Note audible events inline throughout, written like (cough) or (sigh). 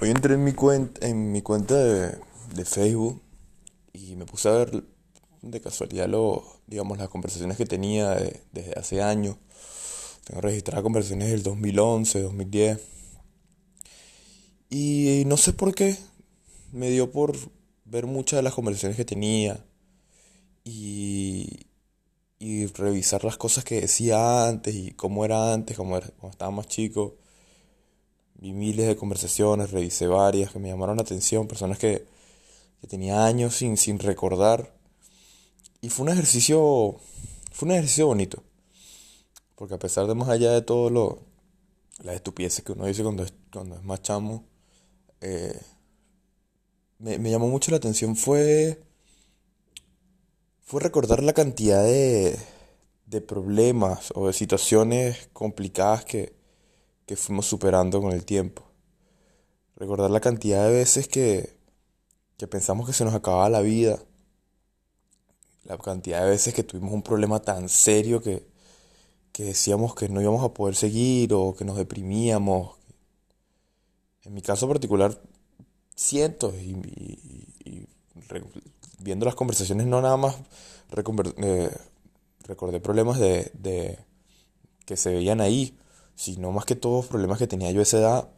Hoy entré en mi cuenta, en mi cuenta de, de Facebook y me puse a ver de casualidad lo, digamos, las conversaciones que tenía de- desde hace años. Tengo registradas conversaciones del 2011, 2010. Y no sé por qué, me dio por ver muchas de las conversaciones que tenía y, y revisar las cosas que decía antes y cómo era antes, cómo era, cuando estaba más chico. Vi miles de conversaciones, revisé varias que me llamaron la atención, personas que, que tenía años sin, sin recordar. Y fue un ejercicio, fue un ejercicio bonito, porque a pesar de más allá de todo lo, las estupideces que uno dice cuando es, cuando es más chamo, eh, me, me llamó mucho la atención fue, fue recordar la cantidad de, de problemas o de situaciones complicadas que, que fuimos superando con el tiempo. Recordar la cantidad de veces que, que pensamos que se nos acababa la vida, la cantidad de veces que tuvimos un problema tan serio que, que decíamos que no íbamos a poder seguir o que nos deprimíamos. En mi caso particular, cientos y, y- y viendo las conversaciones no nada más eh, recordé problemas de, de que se veían ahí, sino más que todos problemas que tenía yo a esa edad,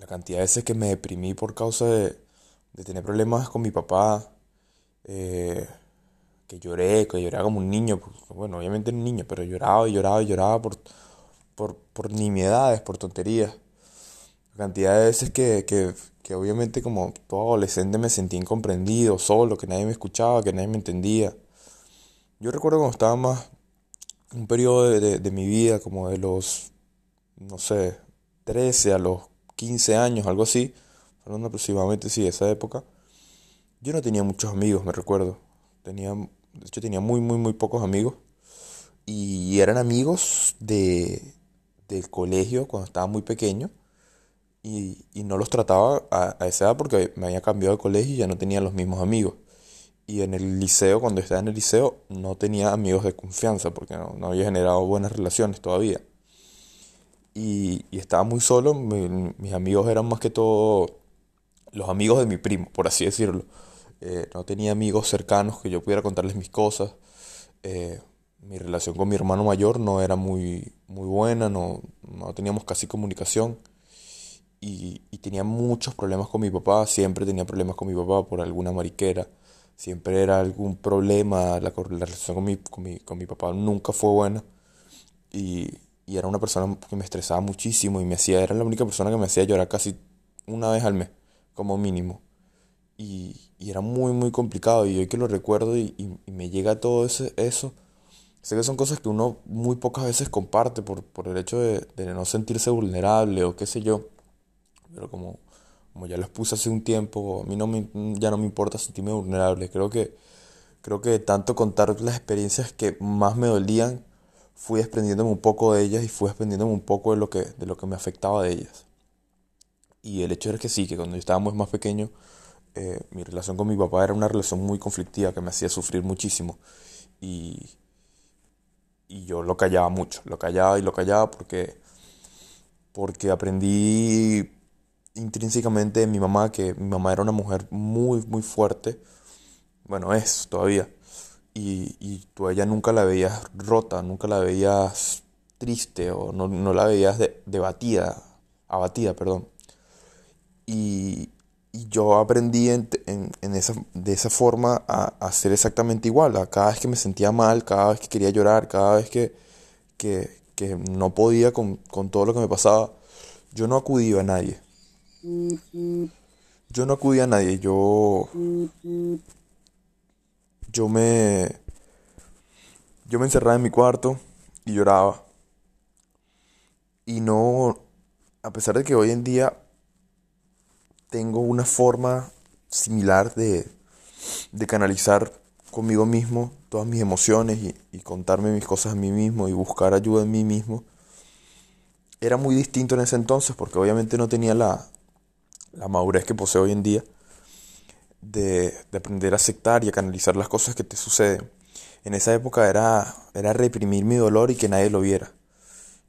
la cantidad de veces que me deprimí por causa de, de tener problemas con mi papá, eh, que lloré, que lloraba como un niño, pues, bueno, obviamente un niño, pero lloraba y lloraba y lloraba por, por, por nimiedades, por tonterías. La cantidad de veces que, que, que obviamente como todo adolescente me sentí incomprendido, solo, que nadie me escuchaba, que nadie me entendía. Yo recuerdo cuando estaba más, un periodo de, de- mi vida, como de los, no sé, 13 a los 15 años, algo así, hablando aproximadamente, sí, de esa época, yo no tenía muchos amigos, me recuerdo. Tenía, de hecho, tenía muy, muy, muy pocos amigos. Y eran amigos de, del colegio cuando estaba muy pequeño y, y no los trataba a esa edad porque me había cambiado de colegio y ya no tenía los mismos amigos. Y en el liceo, cuando estaba en el liceo, no tenía amigos de confianza porque no, no había generado buenas relaciones todavía. Y, y estaba muy solo, mi- mis amigos eran más que todo los amigos de mi primo, por así decirlo. Eh, no tenía amigos cercanos que yo pudiera contarles mis cosas. Eh, mi relación con mi hermano mayor no era muy, muy buena, no, no teníamos casi comunicación y, y tenía muchos problemas con mi papá, siempre tenía problemas con mi papá por alguna mariquera, siempre era algún problema, la, la relación con mi, con mi, con mi papá nunca fue buena y, y era una persona que me estresaba muchísimo y me hacía, era la única persona que me hacía llorar casi una vez al mes, como mínimo. Y, y era muy, muy complicado y hoy que lo recuerdo y- y me llega todo ese, eso, sé que son cosas que uno muy pocas veces comparte por, por el hecho de, de no sentirse vulnerable o qué sé yo. Pero como, como ya lo expuse hace un tiempo, a mí no me, ya no me importa sentirme vulnerable. Creo que, creo que tanto contar las experiencias que más me dolían, fui desprendiéndome un poco de ellas y fui desprendiéndome un poco de lo que, de lo que me afectaba de ellas. Y el hecho es que sí, que cuando yo estaba muy más pequeño, eh, mi relación con mi papá era una relación muy conflictiva que me hacía sufrir muchísimo. Y, y yo lo callaba mucho, lo callaba y lo callaba porque, porque aprendí intrínsecamente de mi mamá que mi mamá era una mujer muy, muy fuerte. Bueno, es todavía. Y, y tú a ella nunca la veías rota, nunca la veías triste o no, no la veías de- debatida, abatida, perdón. Y, y yo aprendí en, en- en esa, de esa forma a, a ser exactamente igual. A cada vez que me sentía mal, cada vez que quería llorar, cada vez que, que, que no podía con, con todo lo que me pasaba, yo no acudía a nadie. Yo no acudía a nadie. Yo, yo me, yo me encerraba en mi cuarto y lloraba. Y no, a pesar de que hoy en día tengo una forma similar de, de canalizar conmigo mismo todas mis emociones y, y contarme mis cosas a mí mismo y buscar ayuda en mí mismo. Era muy distinto en ese entonces porque obviamente no tenía la, la madurez que poseo hoy en día de, de aprender a aceptar y a canalizar las cosas que te suceden. En esa época era, era reprimir mi dolor y que nadie lo viera.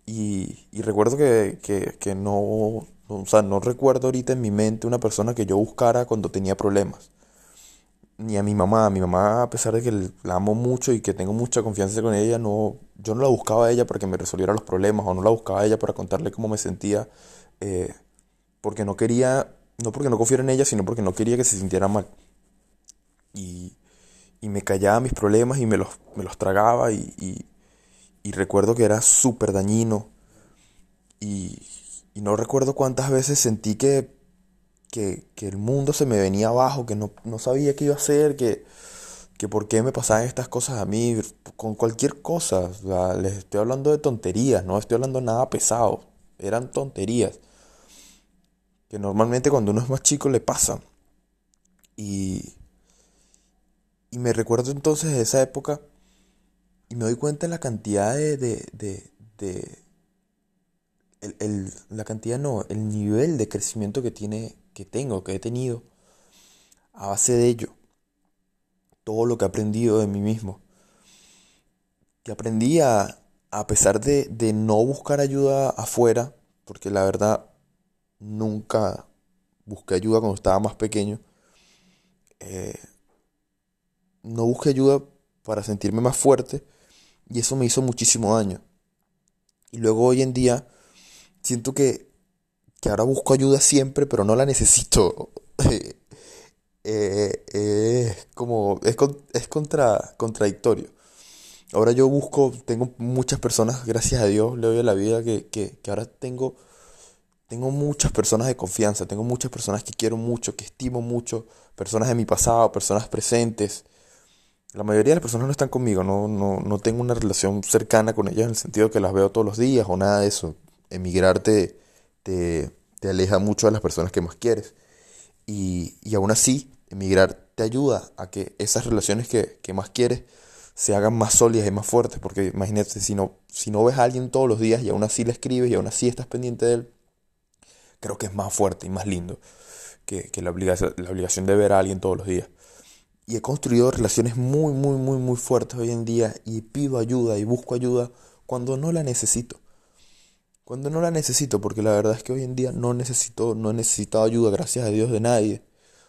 Y, y recuerdo que, que, que no, o sea, no recuerdo ahorita en mi mente una persona que yo buscara cuando tenía problemas. Ni a mi mamá. Mi mamá, a pesar de que la amo mucho y que tengo mucha confianza con ella, no, yo no la buscaba a ella para que me resolviera los problemas o no la buscaba a ella para contarle cómo me sentía. Eh, porque no quería, no porque no confiara en ella, sino porque no quería que se sintiera mal. Y, y me callaba mis problemas y me los, me los tragaba y, y, recuerdo que era súper dañino. Y, y no recuerdo cuántas veces sentí que, que, el mundo se me venía abajo, que no, sabía qué iba a hacer, que, que por qué me pasaban estas cosas a mí, con cualquier cosa. les estoy hablando de tonterías, no estoy hablando nada pesado. Eran tonterías. Que normalmente cuando uno es más chico le pasan. Y, y me recuerdo entonces de esa época y me doy cuenta de la cantidad de, de el, la cantidad no, el nivel de crecimiento que tiene, que tengo, que he tenido, a base de ello, todo lo que he aprendido de mí mismo, que aprendí a, a pesar de, de no buscar ayuda afuera, porque la verdad nunca busqué ayuda cuando estaba más pequeño, eh, no busqué ayuda para sentirme más fuerte y eso me hizo muchísimo daño. Y luego hoy en día siento que, que ahora busco ayuda siempre, pero no la necesito. (laughs) Eh, es como, es, es contra, contradictorio. Ahora yo busco, tengo muchas personas, gracias a Dios, le doy la vida que, que, que ahora tengo, tengo muchas personas de confianza, tengo muchas personas que quiero mucho, que estimo mucho, personas de mi pasado, personas presentes. La mayoría de las personas no están conmigo, no, no, no tengo una relación cercana con ellas en el sentido que las veo todos los días o nada de eso emigrar te, te, aleja mucho de las personas que más quieres. Y, y aún así, emigrar te ayuda a que esas relaciones que, más quieres se hagan más sólidas y más fuertes. Porque imagínate, si no, si no ves a alguien todos los días y aún así le escribes y aún así estás pendiente de él, creo que es más fuerte y más lindo que, la, obligación, la obligación de ver a alguien todos los días. Y he construido relaciones muy, muy, muy, muy fuertes hoy en día y pido ayuda y busco ayuda cuando no la necesito cuando no la necesito, porque la verdad es que hoy en día no necesito, no he necesitado ayuda, gracias a Dios, de nadie.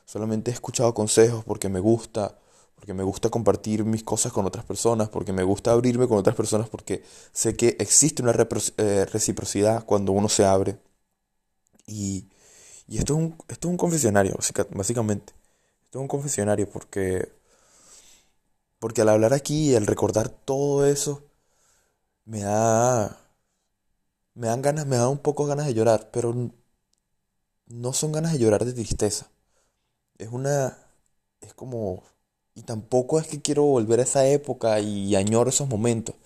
Solamente he escuchado consejos porque me gusta, porque me gusta compartir mis cosas con otras personas, porque me gusta abrirme con otras personas, porque sé que existe una eh, reciprocidad cuando uno se abre. Y, y esto, es un, esto es un confesionario, básicamente. Esto es un confesionario porque, porque al hablar aquí y al recordar todo eso, me da me dan ganas, me da un poco ganas de llorar, pero no son ganas de llorar de tristeza. Es una, es como, y tampoco es que quiero volver a esa época y añoro esos momentos.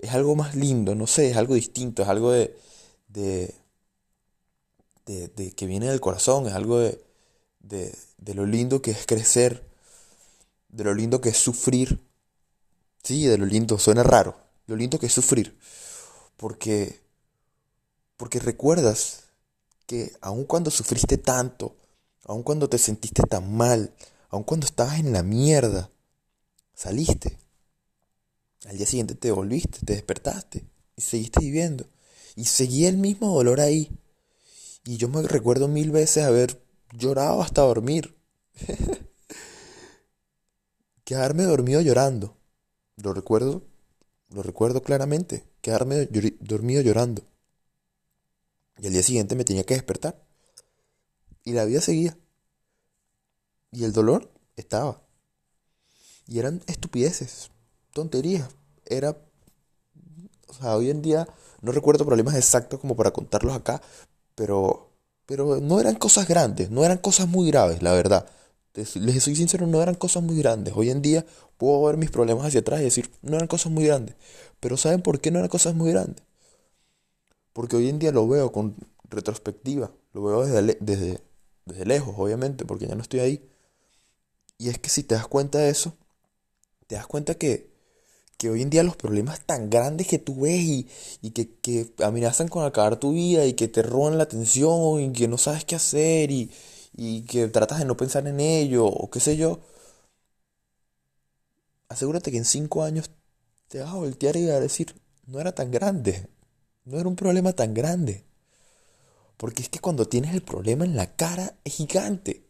Es algo más lindo, no sé, es algo distinto, es algo de, de, de, que viene del corazón, es algo de, de, de lo lindo que es crecer, de lo lindo que es sufrir. Sí, de lo lindo, suena raro, lo lindo que es sufrir. Porque porque recuerdas que aun cuando sufriste tanto, aun cuando te sentiste tan mal, aun cuando estabas en la mierda, saliste. Al día siguiente te volviste, te despertaste y seguiste viviendo. Y seguía el mismo dolor ahí. Y yo me recuerdo mil veces haber llorado hasta dormir. (laughs) Quedarme dormido llorando. Lo recuerdo, lo recuerdo claramente. Quedarme dormido llorando. Y al día siguiente me tenía que despertar. Y la vida seguía. Y el dolor estaba. Y eran estupideces, tonterías. Era... O sea, hoy en día no recuerdo problemas exactos como para contarlos acá, pero, pero no eran cosas grandes, no eran cosas muy graves, la verdad. Les soy sincero, no eran cosas muy grandes. Hoy en día puedo ver mis problemas hacia atrás y decir, no eran cosas muy grandes. Pero ¿saben por qué no eran cosas muy grandes? Porque hoy en día lo veo con retrospectiva, lo veo desde, desde, desde lejos, obviamente, porque ya no estoy ahí. Y es que si te das cuenta de eso, te das cuenta que, que hoy en día los problemas tan grandes que tú ves y, y que, que, amenazan con acabar tu vida y que te roban la atención y que no sabes qué hacer y, y que tratas de no pensar en ello o qué sé yo, asegúrate que en cinco años te vas a voltear y a decir, no era tan grande, no era un problema tan grande. Porque es que cuando tienes el problema en la cara es gigante.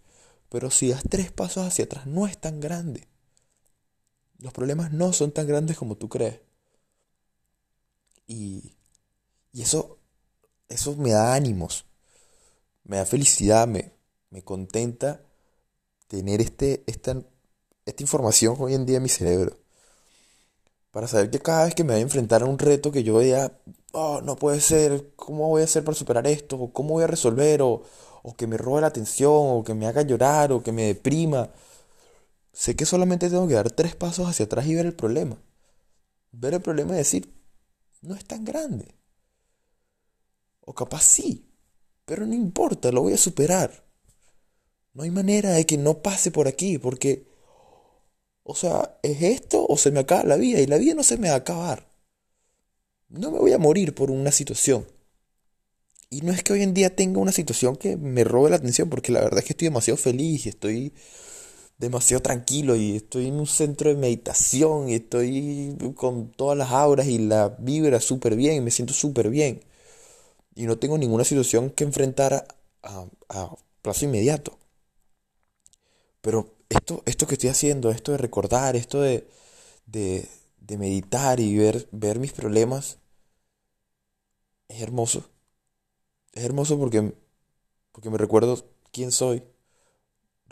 Pero si das tres pasos hacia atrás no es tan grande. Los problemas no son tan grandes como tú crees. Y, y eso, eso me da ánimos, me da felicidad, me, me contenta tener este, esta, esta información hoy en día en mi cerebro. Para saber que cada vez que me voy a enfrentar a un reto que yo vea, oh, no puede ser, ¿cómo voy a hacer para superar esto? ¿O cómo voy a resolver? O, o que me robe la atención, o que me haga llorar, o que me deprima. Sé que solamente tengo que dar tres pasos hacia atrás y ver el problema. Ver el problema y decir, no es tan grande. O capaz sí, pero no importa, lo voy a superar. No hay manera de que no pase por aquí, porque o sea, ¿es esto o se me acaba la vida? Y la vida no se me va a acabar. No me voy a morir por una situación. Y no es que hoy en día tenga una situación que me robe la atención, porque la verdad es que estoy demasiado feliz y estoy demasiado tranquilo y estoy en un centro de meditación y estoy con todas las auras y la vibra súper bien, me siento súper bien. Y no tengo ninguna situación que enfrentar a, a plazo inmediato. Pero esto, esto que estoy haciendo, esto de recordar, esto de, de, meditar y ver, ver mis problemas, es hermoso. Es hermoso porque, porque me recuerdo quién soy,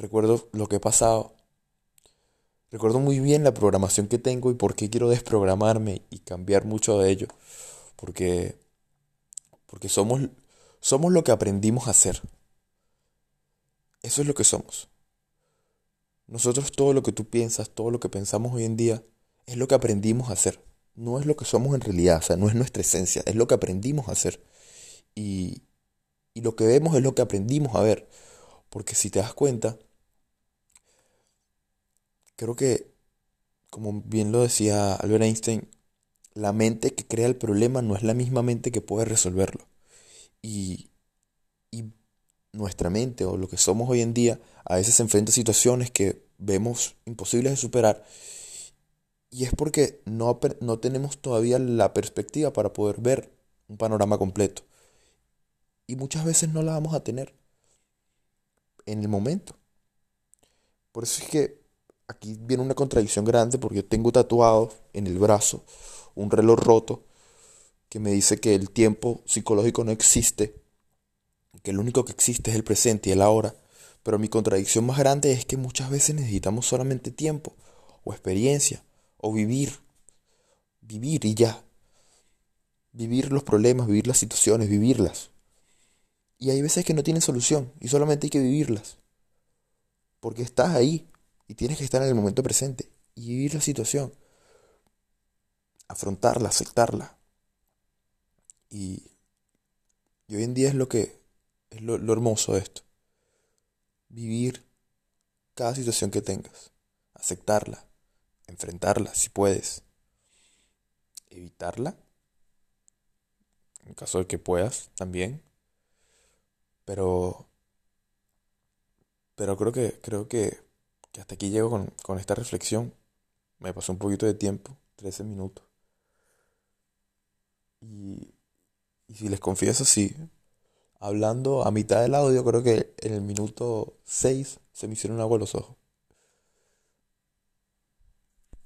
recuerdo lo que he pasado, recuerdo muy bien la programación que tengo y por qué quiero desprogramarme y cambiar mucho de ello. Porque, porque somos, somos lo que aprendimos a hacer. Eso es lo que somos. Nosotros todo lo que tú piensas, todo lo que pensamos hoy en día, es lo que aprendimos a hacer. No es lo que somos en realidad, o sea, no es nuestra esencia, es lo que aprendimos a hacer. Y, y lo que vemos es lo que aprendimos a ver. Porque si te das cuenta, creo que, como bien lo decía Albert Einstein, la mente que crea el problema no es la misma mente que puede resolverlo. Y, y nuestra mente o lo que somos hoy en día a veces se enfrenta a situaciones que vemos imposibles de superar y es porque no, no tenemos todavía la perspectiva para poder ver un panorama completo. Y muchas veces no la vamos a tener en el momento. Por eso es que aquí viene una contradicción grande porque yo tengo tatuado en el brazo un reloj roto que me dice que el tiempo psicológico no existe que lo único que existe es el presente y el ahora, pero mi contradicción más grande es que muchas veces necesitamos solamente tiempo, o experiencia, o vivir, vivir y ya. Vivir los problemas, vivir las situaciones, vivirlas. Y hay veces que no tienen solución y solamente hay que vivirlas. Porque estás ahí y tienes que estar en el momento presente y vivir la situación. Afrontarla, aceptarla. Y, hoy en día es lo que es lo, hermoso de esto. Vivir cada situación que tengas. Aceptarla. Enfrentarla si puedes. Evitarla. En caso de que puedas también. Pero. Pero creo que. Creo que, que hasta aquí llego con, con esta reflexión. Me pasó un poquito de tiempo. 13 minutos. Y, y si les confieso, sí, hablando a mitad del audio, creo que en el minuto 6 se me hicieron agua los ojos.